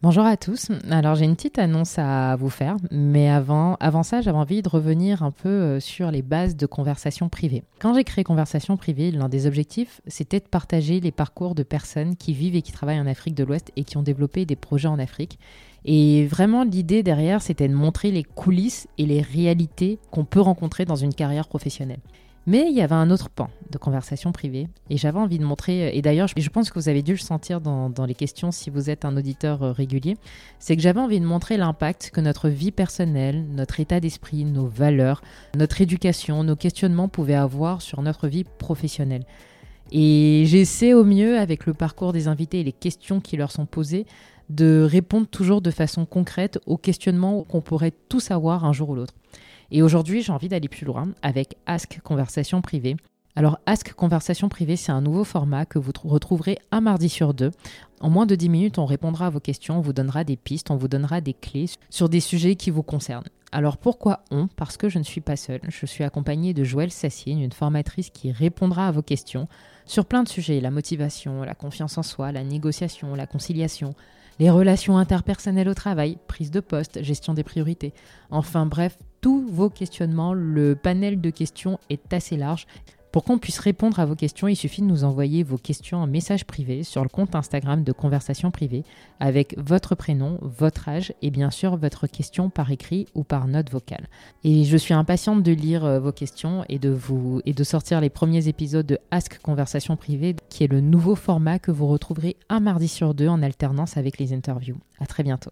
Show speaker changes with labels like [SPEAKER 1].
[SPEAKER 1] Bonjour à tous. Alors j'ai une petite annonce à vous faire, mais avant, avant ça, j'avais envie de revenir un peu euh, sur les bases de conversation privée. Quand j'ai créé Conversation privée, l'un des objectifs, c'était de partager les parcours de personnes qui vivent et qui travaillent en Afrique de l'Ouest et qui ont développé des projets en Afrique. Et vraiment, l'idée derrière, c'était de montrer les coulisses et les réalités qu'on peut rencontrer dans une carrière professionnelle. Mais il y avait un autre pan de conversation privée et j'avais envie de montrer, et d'ailleurs je pense que vous avez dû le sentir dans, les questions si vous êtes un auditeur euh, régulier, c'est que j'avais envie de montrer l'impact que notre vie personnelle, notre état d'esprit, nos valeurs, notre éducation, nos questionnements pouvaient avoir sur notre vie professionnelle. Et j'essaie au mieux, avec le parcours des invités et les questions qui leur sont posées, de répondre toujours de façon concrète aux questionnements qu'on pourrait tous avoir un jour ou l'autre. Et aujourd'hui, j'ai envie d'aller plus loin avec Ask Conversation Privée. Alors, Ask Conversation Privée, c'est un nouveau format que vous retrouverez un mardi sur deux. En moins de 10 minutes, on répondra à vos questions, on vous donnera des pistes, on vous donnera des clés sur des sujets qui vous concernent. Alors pourquoi on? Parce que je ne suis pas seule. Je suis accompagnée de Joëlle Sassine, une formatrice qui répondra à vos questions sur plein de sujets la motivation, la confiance en soi, la négociation, la conciliation, les relations interpersonnelles au travail, prise de poste, gestion des priorités. Enfin bref, tous vos questionnements. Le panel de questions est assez large. Pour qu'on puisse répondre à vos questions, il suffit de nous envoyer vos questions en message privé sur le compte Instagram de Conversation Privée avec votre prénom, votre âge et bien sûr votre question par écrit ou par note vocale. Et je suis impatiente de lire euh, vos questions et de sortir les premiers épisodes de Ask Conversation Privée qui est le nouveau format que vous retrouverez un mardi sur deux en alternance avec les interviews. À très bientôt.